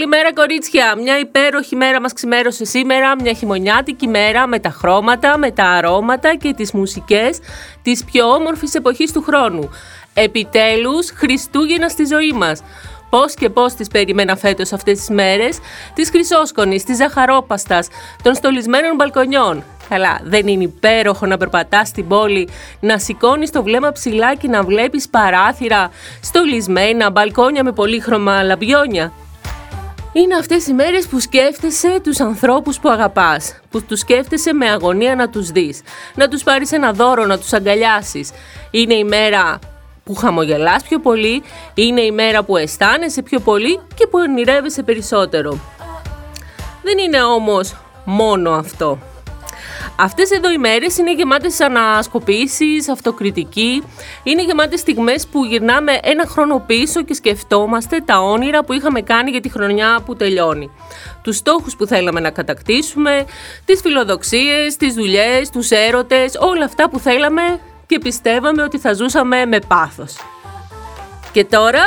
Καλημέρα κορίτσια, μια υπέροχη μέρα μας ξημέρωσε σήμερα, μια χειμωνιάτικη μέρα με τα χρώματα, με τα αρώματα και τις μουσικές της πιο όμορφης εποχής του χρόνου. Επιτέλους, Χριστούγεννα στη ζωή μας. Πώς και πώς τις περίμενα φέτος αυτές τις μέρες, της χρυσόσκονης, της ζαχαρόπαστας, των στολισμένων μπαλκονιών. Καλά, δεν είναι υπέροχο να περπατάς στην πόλη, να σηκώνεις το βλέμμα ψηλά και να βλέπεις παράθυρα, στολισμένα, μπαλκόνια με πολύχρωμα λαμπιόνια. Είναι αυτές οι μέρες που σκέφτεσαι τους ανθρώπους που αγαπάς, που τους σκέφτεσαι με αγωνία να τους δεις, να τους πάρεις ένα δώρο, να τους αγκαλιάσεις. Είναι η μέρα που χαμογελάς πιο πολύ, είναι η μέρα που αισθάνεσαι πιο πολύ και που ονειρεύεσαι περισσότερο. Δεν είναι όμως μόνο αυτό. Αυτές εδώ οι μέρες είναι γεμάτες ανασκοπήσεις, αυτοκριτική. Είναι γεμάτες στιγμές που γυρνάμε ένα χρόνο πίσω και σκεφτόμαστε τα όνειρα που είχαμε κάνει για τη χρονιά που τελειώνει. Τους στόχους που θέλαμε να κατακτήσουμε, τις φιλοδοξίες, τις δουλειές, τους έρωτες, όλα αυτά που θέλαμε και πιστεύαμε ότι θα ζούσαμε με πάθος. Και τώρα,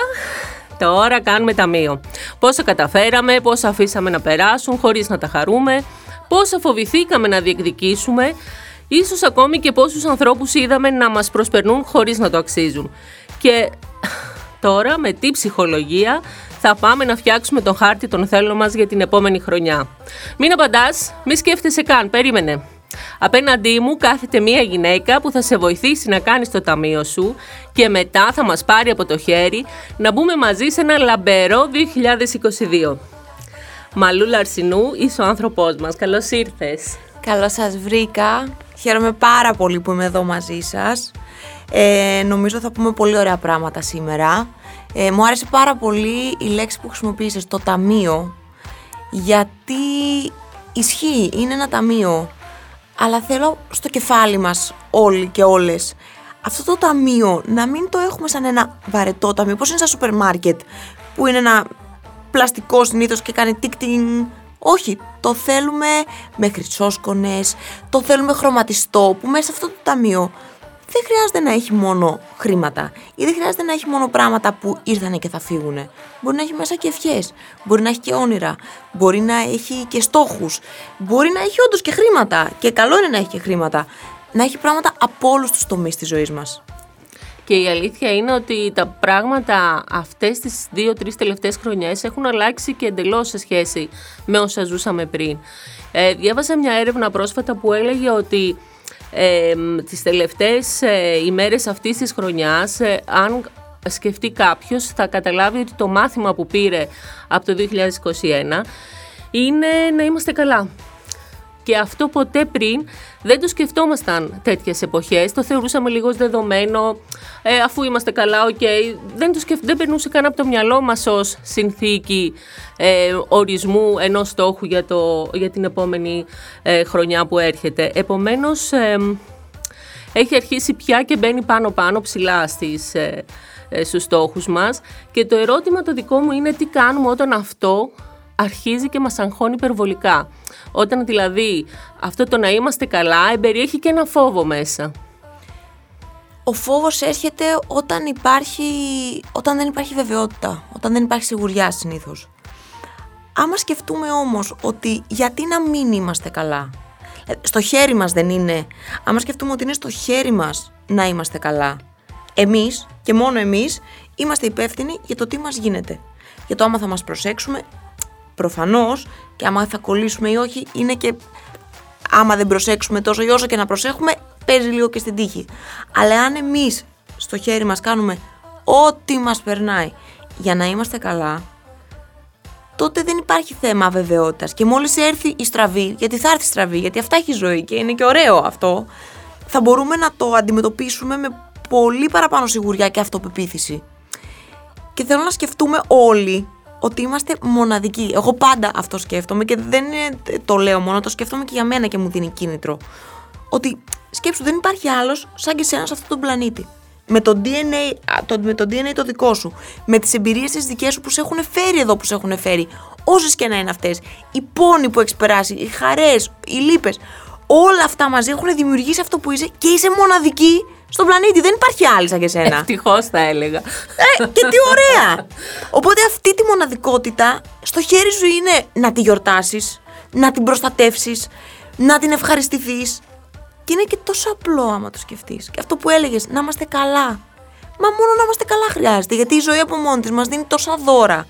τώρα κάνουμε ταμείο. Πόσα καταφέραμε, πόσα αφήσαμε να περάσουν χωρίς να τα χαρούμε, πόσα φοβηθήκαμε να διεκδικήσουμε, ίσως ακόμη και πόσους ανθρώπους είδαμε να μας προσπερνούν χωρίς να το αξίζουν. Και τώρα με τι ψυχολογία θα πάμε να φτιάξουμε τον χάρτη των θέλων μας για την επόμενη χρονιά. Μην απαντάς, μη σκέφτεσαι καν, περίμενε. Απέναντί μου κάθεται μία γυναίκα που θα σε βοηθήσει να κάνεις το ταμείο σου και μετά θα μας πάρει από το χέρι να μπούμε μαζί σε ένα λαμπερό 2022. Μαλούλα Αρσινού, είσαι ο άνθρωπός μας. Καλώς ήρθες. Καλώς σας βρήκα. Χαίρομαι πάρα πολύ που είμαι εδώ μαζί σας. Ε, νομίζω θα πούμε πολύ ωραία πράγματα σήμερα. Ε, μου άρεσε πάρα πολύ η λέξη που χρησιμοποίησες, το ταμείο, γιατί ισχύει, είναι ένα ταμείο αλλά θέλω στο κεφάλι μας όλοι και όλες αυτό το ταμείο να μην το έχουμε σαν ένα βαρετό ταμείο, πώς είναι σαν σούπερ μάρκετ που είναι ένα πλαστικό συνήθως και κάνει τικ όχι, το θέλουμε με χρυσόσκονες, το θέλουμε χρωματιστό που μέσα σε αυτό το ταμείο δεν χρειάζεται να έχει μόνο χρήματα ή δεν χρειάζεται να έχει μόνο πράγματα που ήρθανε και θα φύγουν. Μπορεί να έχει μέσα και ευχές, μπορεί να έχει και όνειρα, μπορεί να έχει και στόχους, μπορεί να έχει όντως και χρήματα. Και καλό είναι να έχει και χρήματα. Να έχει πράγματα από όλους τους τομείς της ζωής μας. Και η αλήθεια είναι ότι τα πράγματα αυτές τις δύο-τρεις τελευταίες χρονιές έχουν αλλάξει και εντελώς σε σχέση με όσα ζούσαμε πριν. Ε, διάβασα μια έρευνα πρόσφατα που έλεγε ότι ε, τις τελευταίες ε, ημέρες αυτής της χρονιάς, ε, αν σκεφτεί κάποιος, θα καταλάβει ότι το μάθημα που πήρε από το 2021 είναι να είμαστε καλά. Και αυτό ποτέ πριν δεν το σκεφτόμασταν τέτοιες εποχές, το θεωρούσαμε λίγο δεδομένο, ε, αφού είμαστε καλά, οκ, δεν, το σκεφ... δεν περνούσε καν από το μυαλό μας ως συνθήκη ε, ορισμού ενός στόχου για, το, για την επόμενη ε, χρονιά που έρχεται. Επομένως, έχει αρχίσει πια και μπαίνει πάνω-πάνω ψηλά στις, ε, στους στόχους μας. Και το ερώτημα το δικό μου είναι τι κάνουμε όταν αυτό αρχίζει και μας αγχώνει υπερβολικά. Όταν δηλαδή αυτό το να είμαστε καλά εμπεριέχει και ένα φόβο μέσα. Ο φόβος έρχεται όταν, υπάρχει, όταν δεν υπάρχει βεβαιότητα, όταν δεν υπάρχει σιγουριά συνήθως. Άμα σκεφτούμε όμως ότι γιατί να μην είμαστε καλά, ε, στο χέρι μας δεν είναι, άμα σκεφτούμε ότι είναι στο χέρι μας να είμαστε καλά, εμείς και μόνο εμείς είμαστε υπεύθυνοι για το τι μας γίνεται. Για το άμα θα μας προσέξουμε προφανώς και άμα θα κολλήσουμε ή όχι είναι και άμα δεν προσέξουμε τόσο ή όσο και να προσέχουμε παίζει λίγο και στην τύχη. Αλλά αν εμείς στο χέρι μας κάνουμε ό,τι μας περνάει για να είμαστε καλά τότε δεν υπάρχει θέμα αβεβαιότητας. Και μόλις έρθει η στραβή, γιατί θα έρθει η στραβή, γιατί αυτά έχει ζωή και είναι και ωραίο αυτό, θα μπορούμε να το αντιμετωπίσουμε με πολύ παραπάνω σιγουριά και αυτοπεποίθηση. Και θέλω να σκεφτούμε όλοι ότι είμαστε μοναδικοί. Εγώ πάντα αυτό σκέφτομαι και δεν το λέω μόνο, το σκέφτομαι και για μένα και μου δίνει κίνητρο. Ότι σκέψου, δεν υπάρχει άλλος σαν και σένα σε αυτόν τον πλανήτη. Με το, DNA, το, με το DNA το δικό σου, με τις εμπειρίες τις δικές σου που σε έχουν φέρει εδώ που σε έχουν φέρει, όσες και να είναι αυτές, οι πόνοι που έχεις περάσει, οι χαρές, οι λύπες, όλα αυτά μαζί έχουν δημιουργήσει αυτό που είσαι και είσαι μοναδική στον πλανήτη. Δεν υπάρχει άλλη σαν και εσένα. Ευτυχώς θα έλεγα. Ε, και τι ωραία! Οπότε αυτή τη μοναδικότητα στο χέρι σου είναι να τη γιορτάσεις, να την προστατεύσεις, να την ευχαριστηθείς. Και είναι και τόσο απλό άμα το σκεφτείς. Και αυτό που έλεγες, να είμαστε καλά. Μα μόνο να είμαστε καλά χρειάζεται, γιατί η ζωή από μόνη της μας δίνει τόσα δώρα.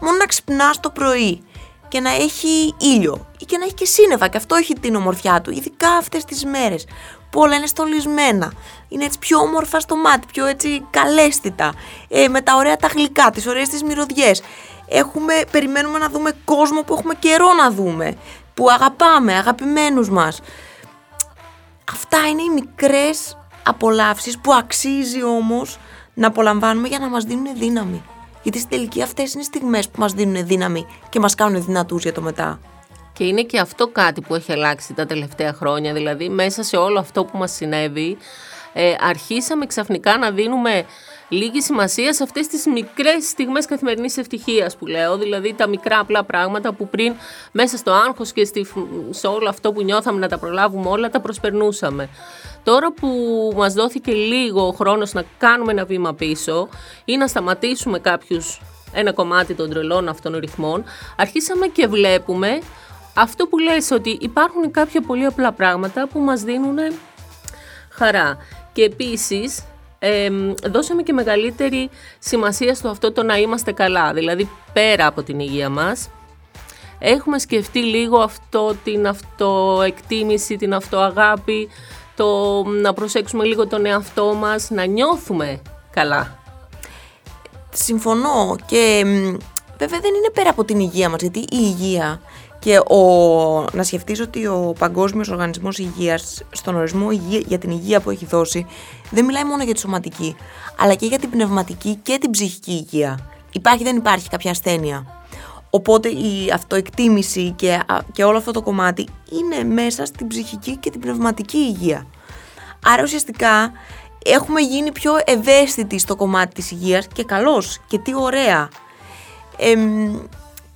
Μόνο να ξυπνάς το πρωί και να έχει ήλιο ή και να έχει και σύννεφα και αυτό έχει την ομορφιά του, ειδικά αυτές τις μέρες που όλα είναι στολισμένα, είναι έτσι πιο όμορφα στο μάτι, πιο έτσι καλέσθητα, ε, με τα ωραία τα γλυκά, τις ωραίες τις μυρωδιές. Έχουμε, περιμένουμε να δούμε κόσμο που έχουμε καιρό να δούμε, που αγαπάμε, αγαπημένους μας. Αυτά είναι οι μικρές απολαύσεις που αξίζει όμως να απολαμβάνουμε για να μας δίνουν δύναμη. Γιατί στην τελική αυτές είναι στιγμές που μας δίνουν δύναμη και μας κάνουν δυνατούς για το μετά. Και είναι και αυτό κάτι που έχει αλλάξει τα τελευταία χρόνια. Δηλαδή, μέσα σε όλο αυτό που μας συνέβη, ε, αρχίσαμε ξαφνικά να δίνουμε λίγη σημασία σε αυτές τις μικρές στιγμές καθημερινής ευτυχίας που λέω, δηλαδή τα μικρά απλά πράγματα που πριν μέσα στο άγχος και στη, σε όλο αυτό που νιώθαμε να τα προλάβουμε όλα τα προσπερνούσαμε. Τώρα που μας δόθηκε λίγο χρόνος να κάνουμε ένα βήμα πίσω ή να σταματήσουμε κάποιους ένα κομμάτι των τρελών αυτών ρυθμών, αρχίσαμε και βλέπουμε αυτό που λες ότι υπάρχουν κάποια πολύ απλά πράγματα που μας δίνουν χαρά. Και επίσης δώσαμε και μεγαλύτερη σημασία στο αυτό το να είμαστε καλά, δηλαδή πέρα από την υγεία μας. Έχουμε σκεφτεί λίγο αυτό, την αυτοεκτίμηση, την αυτοαγάπη, το να προσέξουμε λίγο τον εαυτό μας, να νιώθουμε καλά. Συμφωνώ και βέβαια δεν είναι πέρα από την υγεία μας, γιατί η υγεία και ο, να σκεφτείς ότι ο Παγκόσμιος Οργανισμός Υγείας στον ορισμό υγεία, για την υγεία που έχει δώσει δεν μιλάει μόνο για τη σωματική, αλλά και για την πνευματική και την ψυχική υγεία. Υπάρχει δεν υπάρχει κάποια ασθένεια. Οπότε η αυτοεκτίμηση και, και όλο αυτό το κομμάτι είναι μέσα στην ψυχική και την πνευματική υγεία. Άρα ουσιαστικά έχουμε γίνει πιο ευαίσθητοι στο κομμάτι της υγείας και καλώς και τι ωραία.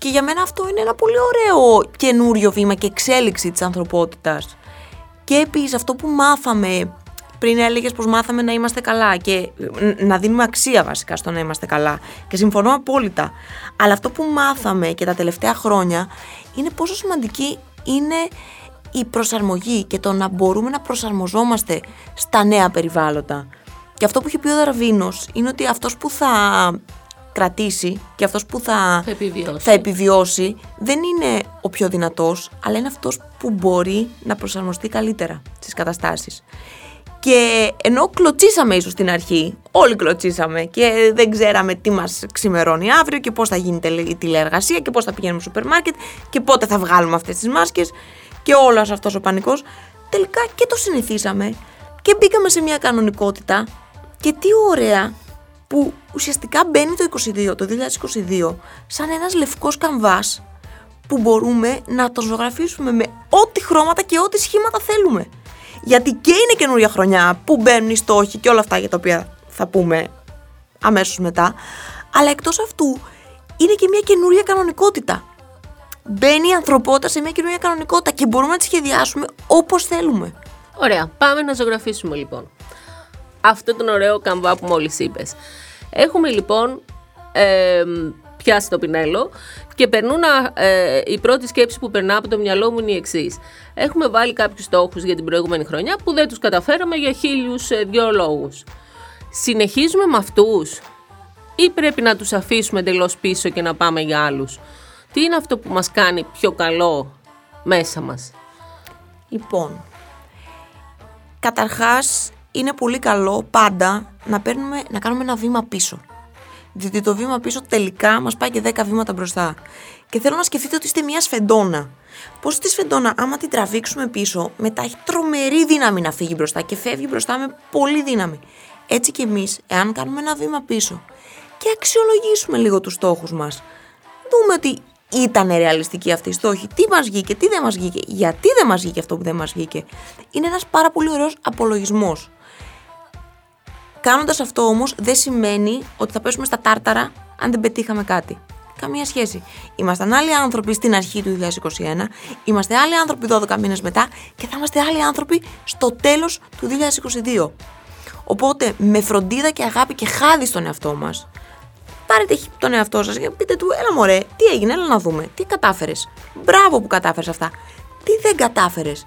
Και για μένα αυτό είναι ένα πολύ ωραίο καινούριο βήμα και εξέλιξη της ανθρωπότητας. Και επίσης αυτό που μάθαμε πριν έλεγες πως μάθαμε να είμαστε καλά και να δίνουμε αξία βασικά στο να είμαστε καλά. Και συμφωνώ απόλυτα. Αλλά αυτό που μάθαμε και τα τελευταία χρόνια είναι πόσο σημαντική είναι η προσαρμογή και το να μπορούμε να προσαρμοζόμαστε στα νέα περιβάλλοντα. Και αυτό που έχει πει ο Δαρβίνος είναι ότι αυτός που θα κρατήσει και αυτός που θα, θα, επιβιώσει. δεν είναι ο πιο δυνατός, αλλά είναι αυτός που μπορεί να προσαρμοστεί καλύτερα στις καταστάσεις. Και ενώ κλωτσίσαμε ίσως στην αρχή, όλοι κλωτσίσαμε και δεν ξέραμε τι μας ξημερώνει αύριο και πώς θα γίνει η τηλεεργασία και πώς θα πηγαίνουμε στο σούπερ μάρκετ και πότε θα βγάλουμε αυτές τις μάσκες και όλος αυτός ο πανικός, τελικά και το συνηθίσαμε και μπήκαμε σε μια κανονικότητα και τι ωραία που ουσιαστικά μπαίνει το 22, το 2022 σαν ένας λευκός καμβάς που μπορούμε να το ζωγραφίσουμε με ό,τι χρώματα και ό,τι σχήματα θέλουμε γιατί και είναι καινούρια χρονιά που μπαίνουν οι στόχοι και όλα αυτά για τα οποία θα πούμε αμέσως μετά, αλλά εκτός αυτού είναι και μια καινούρια κανονικότητα. Μπαίνει η ανθρωπότητα σε μια καινούρια κανονικότητα και μπορούμε να τη σχεδιάσουμε όπως θέλουμε. Ωραία, πάμε να ζωγραφίσουμε λοιπόν. Αυτό τον ωραίο καμβά που μόλις είπες. Έχουμε λοιπόν ε, πιάσει το πινέλο και περνούν, ε, η πρώτη σκέψη που περνά από το μυαλό μου είναι η εξής. Έχουμε βάλει κάποιους στόχους για την προηγούμενη χρονιά που δεν τους καταφέραμε για χίλιους ε, δυο λόγους. Συνεχίζουμε με αυτούς ή πρέπει να τους αφήσουμε εντελώς πίσω και να πάμε για άλλους; Τι είναι αυτό που μας κάνει πιο καλό μέσα μας; Λοιπόν, καταρχάς είναι πολύ καλό πάντα να, παίρνουμε, να κάνουμε ένα βήμα πίσω. Διότι το βήμα πίσω τελικά μας πάει και 10 βήματα μπροστά. Και θέλω να σκεφτείτε ότι είστε μια σφεντόνα. Πώς τη σφεντόνα, άμα την τραβήξουμε πίσω, μετά έχει τρομερή δύναμη να φύγει μπροστά και φεύγει μπροστά με πολύ δύναμη. Έτσι κι εμείς, εάν κάνουμε ένα βήμα πίσω και αξιολογήσουμε λίγο τους στόχους μας, δούμε ότι ήταν ρεαλιστική αυτή η στόχη, τι μας βγήκε, τι δεν μας βγήκε, γιατί δεν μας βγήκε αυτό που δεν μας βγήκε. Είναι ένας πάρα πολύ ωραίος απολογισμός. Κάνοντας αυτό όμως δεν σημαίνει ότι θα πέσουμε στα τάρταρα αν δεν πετύχαμε κάτι. καμία σχέση. Ήμασταν άλλοι άνθρωποι στην αρχή του 2021, είμαστε άλλοι άνθρωποι 12 μήνες μετά και θα είμαστε άλλοι άνθρωποι στο τέλος του 2022. Οπότε με φροντίδα και αγάπη και χάδι στον εαυτό μας, πάρετε τον εαυτό σας και πείτε του: Έλα, μωρέ, τι έγινε, έλα να δούμε. Τι κατάφερες. Μπράβο που κατάφερες αυτά. Τι δεν κατάφερες.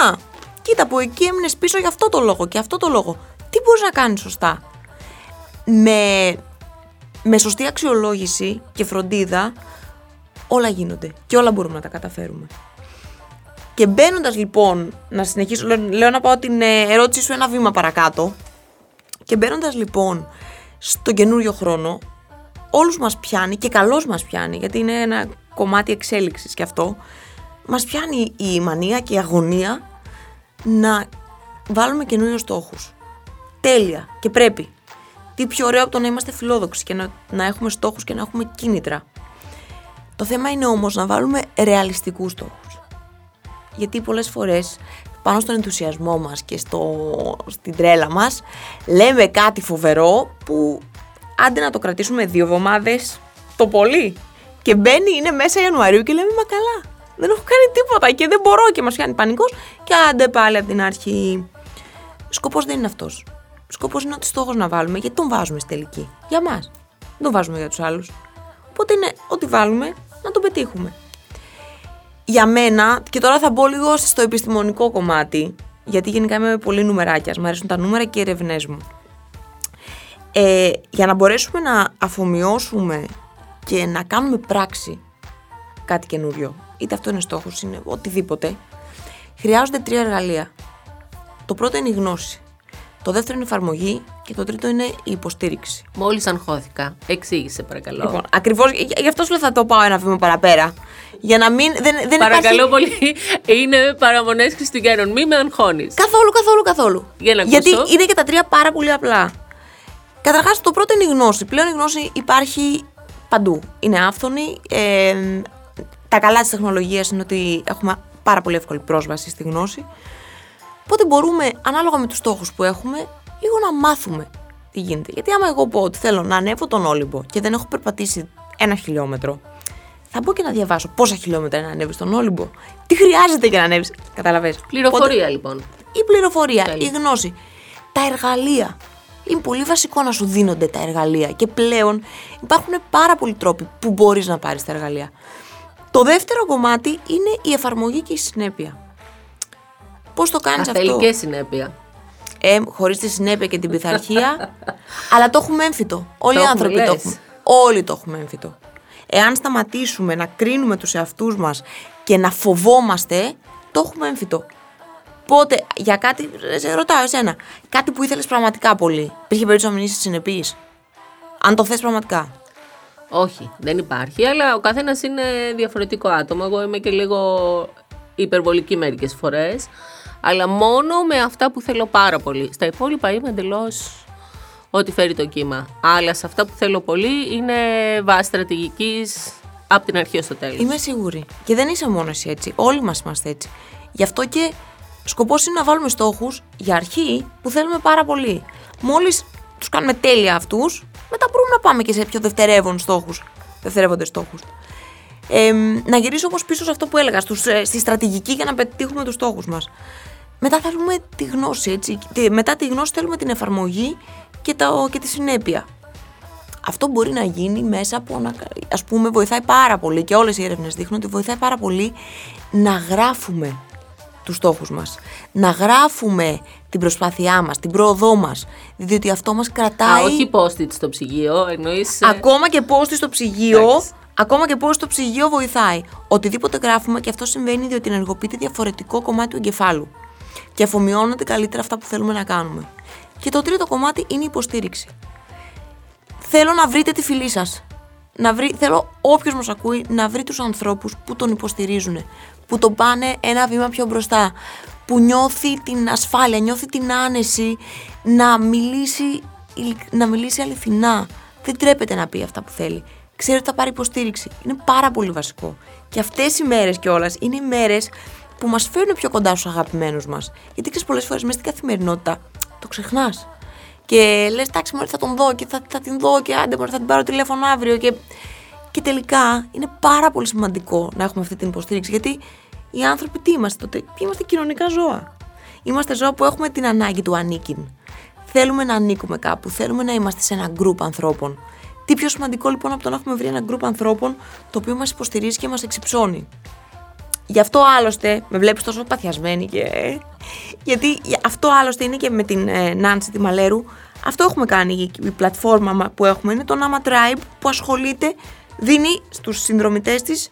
Α, κοίτα που εκεί έμεινες πίσω για αυτό το λόγο και αυτό το λόγο. Τι μπορείς να κάνεις σωστά; Με, με σωστή αξιολόγηση και φροντίδα, όλα γίνονται και όλα μπορούμε να τα καταφέρουμε. Και μπαίνοντας λοιπόν, να συνεχίσω, λέω να πάω την ε, ερώτηση σου ένα βήμα παρακάτω. Και μπαίνοντας λοιπόν στον καινούριο χρόνο, όλους μας πιάνει και καλώς μας πιάνει, γιατί είναι ένα κομμάτι εξέλιξης και αυτό, μας πιάνει η μανία και η αγωνία να βάλουμε καινούριους στόχους. Τέλεια και πρέπει. Τι πιο ωραίο από το να είμαστε φιλόδοξοι και να, να έχουμε στόχους και να έχουμε κίνητρα. Το θέμα είναι όμως να βάλουμε ρεαλιστικούς στόχους. Γιατί πολλές φορές πάνω στον ενθουσιασμό μας και στο, στην τρέλα μας λέμε κάτι φοβερό που άντε να το κρατήσουμε δύο εβδομάδες το πολύ. Και μπαίνει, είναι μέσα Ιανουαρίου και λέμε Μα καλά. Δεν έχω κάνει τίποτα και δεν μπορώ και μας πιάνει πανικός. Και άντε πάλι από την αρχή. Σκοπός δεν είναι αυτός. Σκοπός είναι ότι στόχος να βάλουμε. Γιατί τον βάζουμε στη τελική. Για μας. Δεν τον βάζουμε για τους άλλους. Οπότε είναι ό,τι βάλουμε να τον πετύχουμε. Για μένα, και τώρα θα μπω λίγο στο επιστημονικό κομμάτι, γιατί γενικά είμαι πολύ νουμεράκια. Μου αρέσουν τα νούμερα και οι ερευνές μου. Ε, για να μπορέσουμε να αφομοιώσουμε και να κάνουμε πράξη κάτι καινούριο, είτε αυτό είναι στόχος, είναι οτιδήποτε, χρειάζονται τρία εργαλεία. Το πρώτο είναι η γνώση. Το δεύτερο είναι η εφαρμογή και το τρίτο είναι η υποστήριξη. Μόλις αγχώθηκα. Εξήγησε, παρακαλώ. Λοιπόν, ακριβώς γι' αυτό σου θα το πάω ένα βήμα παραπέρα. Για να μην. Δεν, δεν παρακαλώ πολύ. Είναι παραμονές Χριστουγέννων. Μην με αγχώνεις. Καθόλου, καθόλου, καθόλου. Για να Γιατί είναι και τα τρία πάρα πολύ απλά. Καταρχάς, το πρώτο είναι η γνώση. Πλέον η γνώση υπάρχει παντού. Είναι άφθονη. Ε, τα καλά της τεχνολογίας είναι ότι έχουμε πάρα πολύ εύκολη πρόσβαση στη γνώση. Οπότε μπορούμε, ανάλογα με τους στόχους που έχουμε, λίγο να μάθουμε τι γίνεται. Γιατί άμα εγώ πω ότι θέλω να ανέβω τον Όλυμπο και δεν έχω περπατήσει ένα χιλιόμετρο, θα μπω και να διαβάσω πόσα χιλιόμετρα είναι να ανέβεις στον Όλυμπο. Τι χρειάζεται για να ανέβεις. Καταλαβαίνετε. Πληροφορία Οπότε, λοιπόν. Η πληροφορία, η γνώση. Τα εργαλεία είναι πολύ βασικό να σου δίνονται τα εργαλεία και πλέον υπάρχουν πάρα πολλοί τρόποι που μπορείς να πάρεις τα εργαλεία. Το δεύτερο κομμάτι είναι η εφαρμογή και η συνέπεια. Πώς το κάνεις αυτό; Θέλει και συνέπεια. Ε, χωρίς τη συνέπεια και την πειθαρχία, αλλά το έχουμε έμφυτο. Όλοι οι άνθρωποι το έχουμε. Όλοι το έχουμε έμφυτο. Εάν σταματήσουμε να κρίνουμε τους εαυτούς μας και να φοβόμαστε, το έχουμε έμφυτο. Πότε, για κάτι, σε ρωτάω εσένα, κάτι που ήθελες πραγματικά πολύ. Υπήρχε περίπτωση να μην είσαι συνεπής; Αν το θες πραγματικά. Όχι, δεν υπάρχει, αλλά ο καθένας είναι διαφορετικό άτομο. Εγώ είμαι και λίγο υπερβολική μερικές φορές. Αλλά μόνο με αυτά που θέλω πάρα πολύ. Στα υπόλοιπα είμαι εντελώς ό,τι φέρει το κύμα. Αλλά σε αυτά που θέλω πολύ είναι βάση στρατηγικής από την αρχή στο τέλος. Είμαι σίγουρη. Και δεν είσαι μόνο εσύ έτσι. Όλοι μας είμαστε έτσι. Γι' αυτό και Σκοπός είναι να βάλουμε στόχους για αρχή που θέλουμε πάρα πολύ. Μόλις τους κάνουμε τέλεια αυτούς, μετά μπορούμε να πάμε και σε πιο δευτερεύον στόχους, δευτερεύοντες στόχους. Ε, να γυρίσω όμως πίσω σε αυτό που έλεγα, στους, ε, στη στρατηγική για να πετύχουμε τους στόχους μας. Μετά θέλουμε τη γνώση, έτσι. Μετά τη γνώση θέλουμε την εφαρμογή και, το, και τη συνέπεια. Αυτό μπορεί να γίνει μέσα από να, ας πούμε, βοηθάει πάρα πολύ και όλες οι έρευνες δείχνουν ότι βοηθάει πάρα πολύ να γράφουμε τους στόχους μας. Να γράφουμε την προσπάθειά μας, την πρόοδό μας, διότι αυτό μας κρατάει... Α, όχι post στο ψυγείο, εννοείς... Ε, ακόμα και post στο ψυγείο, ακόμα και post στο ψυγείο βοηθάει. Οτιδήποτε γράφουμε και αυτό συμβαίνει διότι ενεργοποιείται διαφορετικό κομμάτι του εγκεφάλου και αφομοιώνονται καλύτερα αυτά που θέλουμε να κάνουμε. Και το τρίτο κομμάτι είναι η υποστήριξη. Θέλω να βρείτε τη φιλή σας. Να βρει, θέλω όποιος μας ακούει να βρει τους ανθρώπους που τον υποστηρίζουν, που τον πάνε ένα βήμα πιο μπροστά, που νιώθει την ασφάλεια, νιώθει την άνεση να μιλήσει, να μιλήσει αληθινά. Δεν τρέπεται να πει αυτά που θέλει. Ξέρει ότι θα πάρει υποστήριξη. Είναι πάρα πολύ βασικό. Και αυτές οι μέρες κιόλας είναι οι μέρες που μας φέρνουν πιο κοντά στους αγαπημένους μας. Γιατί ξέρεις, πολλές φορές μέσα στην καθημερινότητα το ξεχνάς. Και λες, εντάξει, μόλι θα τον δω και θα, θα την δω και άντε, μόλι θα την πάρω τηλέφωνο αύριο. Και Και τελικά είναι πάρα πολύ σημαντικό να έχουμε αυτή την υποστήριξη. Γιατί οι άνθρωποι τι είμαστε τότε, είμαστε κοινωνικά ζώα. Είμαστε ζώα που έχουμε την ανάγκη του ανήκειν. Θέλουμε να ανήκουμε κάπου, θέλουμε να είμαστε σε ένα γκρουπ ανθρώπων. Τι πιο σημαντικό λοιπόν από το να έχουμε βρει ένα γκρουπ ανθρώπων το οποίο μας υποστηρίζει και μας εξυψώνει. Γι' αυτό άλλωστε με βλέπεις τόσο παθιασμένη και. Γιατί αυτό άλλωστε είναι και με την ε, Νάνση τη Μαλέρου. Αυτό έχουμε κάνει. Η πλατφόρμα που έχουμε είναι το Nama Tribe που ασχολείται, δίνει στους συνδρομητές της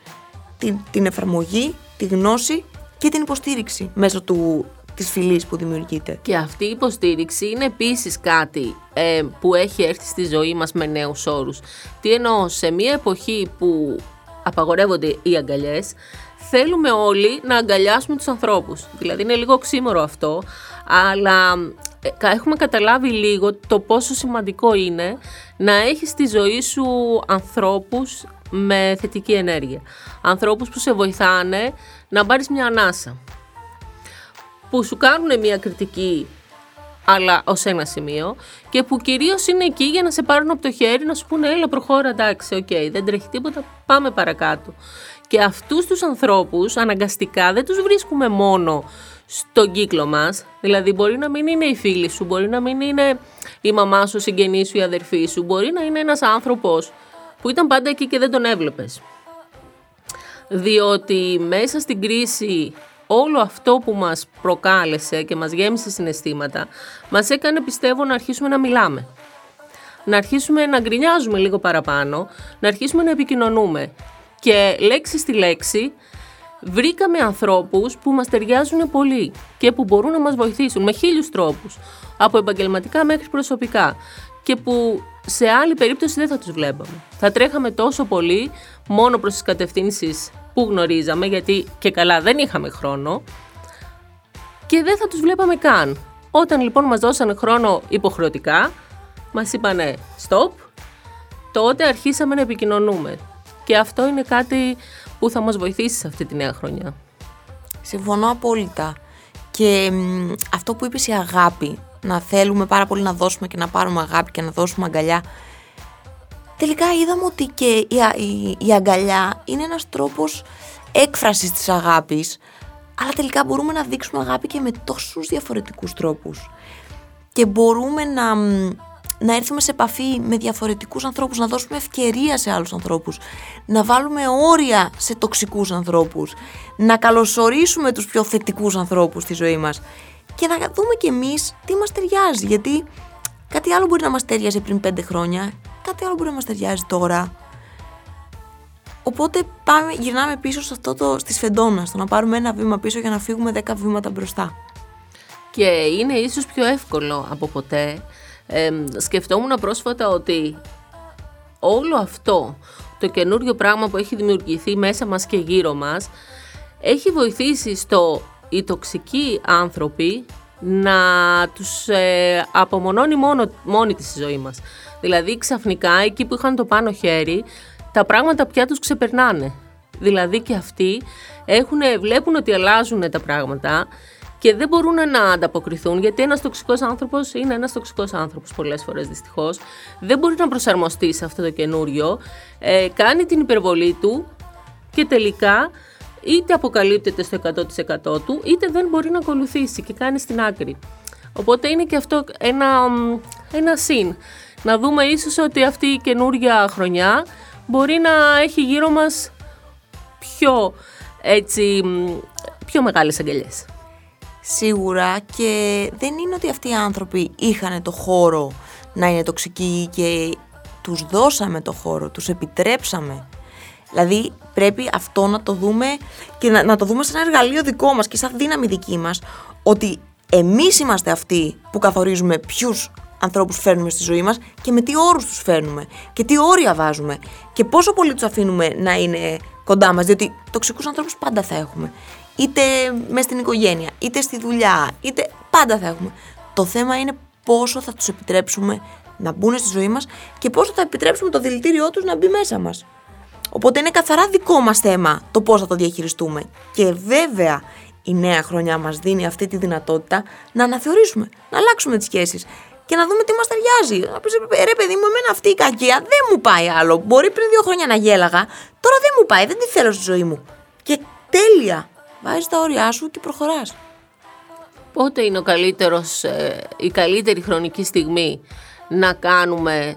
την, την εφαρμογή, τη γνώση και την υποστήριξη μέσω του, της φυλής που δημιουργείται. Και αυτή η υποστήριξη είναι επίσης κάτι ε, που έχει έρθει στη ζωή μας με νέους όρους. Τι εννοώ, σε μια εποχή που απαγορεύονται οι αγκαλιές, θέλουμε όλοι να αγκαλιάσουμε τους ανθρώπους. Δηλαδή είναι λίγο οξύμορο αυτό, αλλά ε, έχουμε καταλάβει λίγο το πόσο σημαντικό είναι να έχεις στη ζωή σου ανθρώπους με θετική ενέργεια. Ανθρώπους που σε βοηθάνε να πάρεις μια ανάσα. Που σου κάνουν μια κριτική αλλά ως ένα σημείο και που κυρίως είναι εκεί για να σε πάρουν από το χέρι να σου πούνε έλα προχώρα εντάξει, οκ, δεν τρέχει τίποτα, πάμε παρακάτω. Και αυτούς τους ανθρώπους αναγκαστικά δεν τους βρίσκουμε μόνο στον κύκλο μας, δηλαδή μπορεί να μην είναι η φίλη σου, μπορεί να μην είναι η μαμά σου, ο συγγενής σου, η αδερφή σου, μπορεί να είναι ένας άνθρωπος που ήταν πάντα εκεί και δεν τον έβλεπες. Διότι μέσα στην κρίση όλο αυτό που μας προκάλεσε και μας γέμισε συναισθήματα, μας έκανε πιστεύω να αρχίσουμε να μιλάμε. Να αρχίσουμε να γκρινιάζουμε λίγο παραπάνω, να αρχίσουμε να επικοινωνούμε. Και λέξη στη λέξη βρήκαμε ανθρώπους που μας ταιριάζουν πολύ και που μπορούν να μας βοηθήσουν με χίλιους τρόπους, από επαγγελματικά μέχρι προσωπικά και που σε άλλη περίπτωση δεν θα τους βλέπαμε. Θα τρέχαμε τόσο πολύ μόνο προς τις κατευθύνσεις που γνωρίζαμε, γιατί και καλά δεν είχαμε χρόνο και δεν θα τους βλέπαμε καν. Όταν λοιπόν μας δώσανε χρόνο υποχρεωτικά, μας είπανε stop, τότε αρχίσαμε να επικοινωνούμε. Και αυτό είναι κάτι που θα μας βοηθήσει σε αυτή τη νέα χρονιά. Συμφωνώ απόλυτα. Και αυτό που είπες η αγάπη, να θέλουμε πάρα πολύ να δώσουμε και να πάρουμε αγάπη και να δώσουμε αγκαλιά. Τελικά είδαμε ότι και η, η, η αγκαλιά είναι ένας τρόπος έκφρασης της αγάπης, αλλά τελικά μπορούμε να δείξουμε αγάπη και με τόσους διαφορετικούς τρόπους. Και μπορούμε να να έρθουμε σε επαφή με διαφορετικούς ανθρώπους, να δώσουμε ευκαιρία σε άλλους ανθρώπους, να βάλουμε όρια σε τοξικούς ανθρώπους, να καλωσορίσουμε τους πιο θετικούς ανθρώπους στη ζωή μας και να δούμε κι εμείς τι μας ταιριάζει, γιατί κάτι άλλο μπορεί να μας ταιριάζει πριν πέντε χρόνια, κάτι άλλο μπορεί να μας ταιριάζει τώρα. Οπότε πάμε, γυρνάμε πίσω σε αυτό το, στη σφεντόνα, στο να πάρουμε ένα βήμα πίσω για να φύγουμε δέκα βήματα μπροστά. Και είναι ίσως πιο εύκολο από ποτέ ε, σκεφτόμουν πρόσφατα ότι όλο αυτό το καινούριο πράγμα που έχει δημιουργηθεί μέσα μας και γύρω μας έχει βοηθήσει στο οι τοξικοί άνθρωποι να τους ε, απομονώνει μόνο, μόνη της ζωή μας. Δηλαδή ξαφνικά εκεί που είχαν το πάνω χέρι τα πράγματα πια τους ξεπερνάνε. Δηλαδή και αυτοί έχουν, βλέπουν ότι αλλάζουν τα πράγματα και δεν μπορούν να ανταποκριθούν γιατί ένας τοξικός άνθρωπος είναι ένας τοξικός άνθρωπος πολλές φορές δυστυχώς. Δεν μπορεί να προσαρμοστεί σε αυτό το καινούριο, ε, κάνει την υπερβολή του και τελικά είτε αποκαλύπτεται στο 100% του είτε δεν μπορεί να ακολουθήσει και κάνει στην άκρη. Οπότε είναι και αυτό ένα, ένα συν. Να δούμε ίσως ότι αυτή η καινούργια χρονιά μπορεί να έχει γύρω μας πιο, έτσι, πιο μεγάλες αγκαλιές σίγουρα και δεν είναι ότι αυτοί οι άνθρωποι είχαν το χώρο να είναι τοξικοί και τους δώσαμε το χώρο, τους επιτρέψαμε. Δηλαδή πρέπει αυτό να το δούμε και να, να το δούμε σαν ένα εργαλείο δικό μας και σαν δύναμη δική μας ότι εμείς είμαστε αυτοί που καθορίζουμε ποιους ανθρώπους φέρνουμε στη ζωή μας και με τι όρους τους φέρνουμε και τι όρια βάζουμε και πόσο πολύ τους αφήνουμε να είναι κοντά μας διότι τοξικούς ανθρώπους πάντα θα έχουμε είτε μες στην οικογένεια, είτε στη δουλειά, είτε πάντα θα έχουμε. Το θέμα είναι πόσο θα τους επιτρέψουμε να μπουν στη ζωή μας και πόσο θα επιτρέψουμε το δηλητήριό τους να μπει μέσα μας. Οπότε είναι καθαρά δικό μας θέμα το πώς θα το διαχειριστούμε. Και βέβαια η νέα χρονιά μας δίνει αυτή τη δυνατότητα να αναθεωρήσουμε, να αλλάξουμε τις σχέσεις, και να δούμε τι μας ταιριάζει. Να πεις ρε παιδί μου, εμένα αυτή η κακία δεν μου πάει άλλο. Μπορεί πριν δύο χρόνια να γέλαγα, τώρα δεν μου πάει, δεν τη θέλω στη ζωή μου. Και τέλεια. Βάζεις τα όρια σου και προχωράς. Πότε είναι ο καλύτερος, ε, η καλύτερη χρονική στιγμή να κάνουμε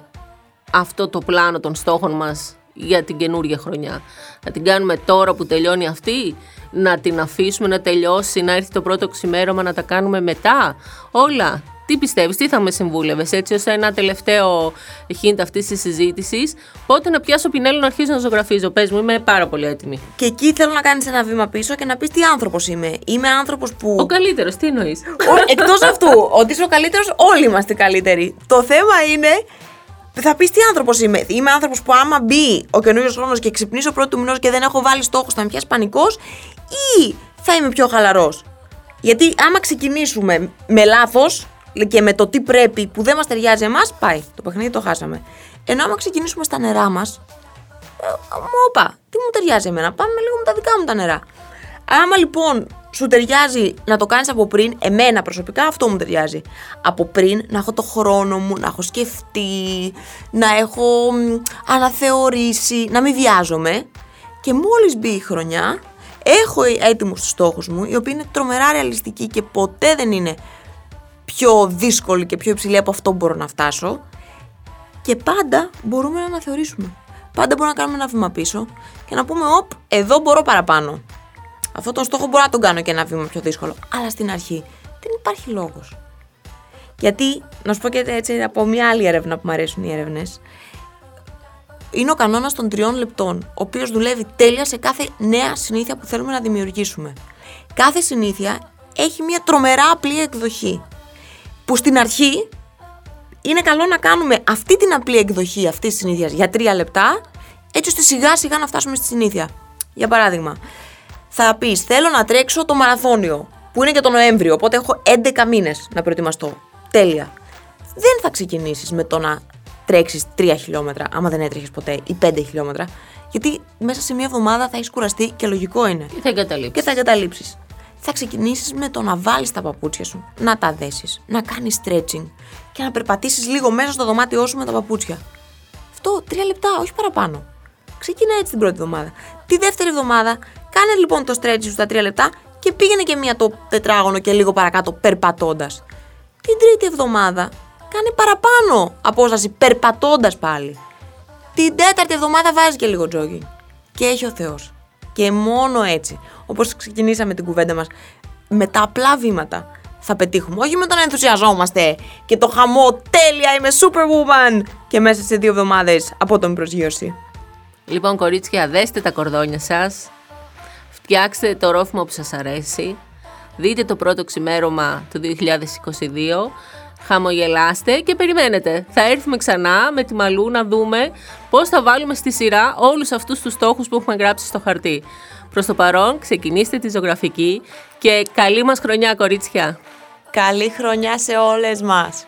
αυτό το πλάνο των στόχων μας για την καινούργια χρονιά; Να την κάνουμε τώρα που τελειώνει αυτή, να την αφήσουμε να τελειώσει, να έρθει το πρώτο ξημέρωμα να τα κάνουμε μετά; Όλα τι πιστεύεις, τι θα με συμβούλευες, έτσι ώστε ένα τελευταίο hint αυτής της συζήτησης. Πότε να πιάσω πινέλο να αρχίσω να ζωγραφίζω. Πες μου, είμαι πάρα πολύ έτοιμη. Και εκεί θέλω να κάνεις ένα βήμα πίσω και να πεις τι άνθρωπος είμαι. Είμαι άνθρωπος που. Ο καλύτερος, τι εννοείς; Εκτός αυτού, ότι είσαι ο καλύτερος, όλοι είμαστε καλύτεροι. Το θέμα είναι θα πεις τι άνθρωπος είμαι. Είμαι άνθρωπος που άμα μπει ο καινούριος χρόνος και ξυπνήσω πρώτο του μηνός και δεν έχω βάλει στόχο, θα με πιάσει πανικός, ή θα είμαι πιο χαλαρός. Γιατί άμα ξεκινήσουμε με λάθος, και με το τι πρέπει που δεν μας ταιριάζει εμάς, πάει. Το παιχνίδι το χάσαμε. Ενώ άμα ξεκινήσουμε στα νερά μας, ε, όπα, τι μου ταιριάζει εμένα, πάμε λίγο με τα δικά μου τα νερά. Άμα λοιπόν σου ταιριάζει να το κάνεις από πριν, εμένα προσωπικά αυτό μου ταιριάζει. Από πριν να έχω το χρόνο μου, να έχω σκεφτεί, να έχω αναθεωρήσει, να μην βιάζομαι. Και μόλις μπει η χρονιά, έχω έτοιμους του στόχους μου, οι οποίοι είναι τρομερά ρεαλιστικοί και ποτέ δεν είναι πιο δύσκολη και πιο υψηλή από αυτό που μπορώ να φτάσω. Και πάντα μπορούμε να αναθεωρήσουμε. Πάντα μπορούμε να κάνουμε ένα βήμα πίσω και να πούμε, Οπ, εδώ μπορώ παραπάνω. Αυτό τον στόχο μπορώ να τον κάνω και ένα βήμα πιο δύσκολο. Αλλά στην αρχή δεν υπάρχει λόγος. Γιατί, να σου πω και έτσι από μια άλλη έρευνα που μου αρέσουν οι έρευνες, είναι ο κανόνας των τριών λεπτών, ο οποίος δουλεύει τέλεια σε κάθε νέα συνήθεια που θέλουμε να δημιουργήσουμε. Κάθε συνήθεια έχει μια τρομερά απλή εκδοχή που στην αρχή είναι καλό να κάνουμε αυτή την απλή εκδοχή αυτής της συνήθειας για τρία λεπτά, έτσι ώστε σιγά σιγά να φτάσουμε στη συνήθεια. Για παράδειγμα, θα πεις: Θέλω να τρέξω το μαραθώνιο, που είναι και το Νοέμβριο, οπότε έχω 11 μήνες να προετοιμαστώ. Τέλεια. Δεν θα ξεκινήσεις με το να τρέξεις 3 χιλιόμετρα, άμα δεν έτρεχες ποτέ, ή 5 χιλιόμετρα, γιατί μέσα σε μία εβδομάδα θα έχεις κουραστεί και λογικό είναι. Και θα εγκαταλείψεις. Και θα εγκαταλείψεις θα ξεκινήσεις με το να βάλεις τα παπούτσια σου, να τα δέσεις, να κάνεις stretching και να περπατήσεις λίγο μέσα στο δωμάτιό σου με τα παπούτσια. Αυτό τρία λεπτά, όχι παραπάνω. Ξεκινά έτσι την πρώτη εβδομάδα. Τη δεύτερη εβδομάδα κάνε λοιπόν το stretching σου στα τρία λεπτά και πήγαινε και μία το τετράγωνο και λίγο παρακάτω περπατώντας. Την τρίτη εβδομάδα κάνε παραπάνω απόσταση περπατώντας πάλι. Την τέταρτη εβδομάδα βάζεις και λίγο jogging. Και έχει ο Θεός. Και μόνο έτσι, όπως ξεκινήσαμε την κουβέντα μας, με τα απλά βήματα θα πετύχουμε. Όχι με το να ενθουσιαζόμαστε και το χαμό τέλεια, είμαι superwoman και μέσα σε δύο εβδομάδες από τον προσγείωση. Λοιπόν, κορίτσια, δέστε τα κορδόνια σας. Φτιάξτε το ρόφημα που σας αρέσει. Δείτε το πρώτο ξημέρωμα του 2022 χαμογελάστε και περιμένετε. Θα έρθουμε ξανά με τη Μαλού να δούμε πώς θα βάλουμε στη σειρά όλους αυτούς τους στόχους που έχουμε γράψει στο χαρτί. Προς το παρόν, ξεκινήστε τη ζωγραφική και καλή μας χρονιά, κορίτσια! Καλή χρονιά σε όλες μας!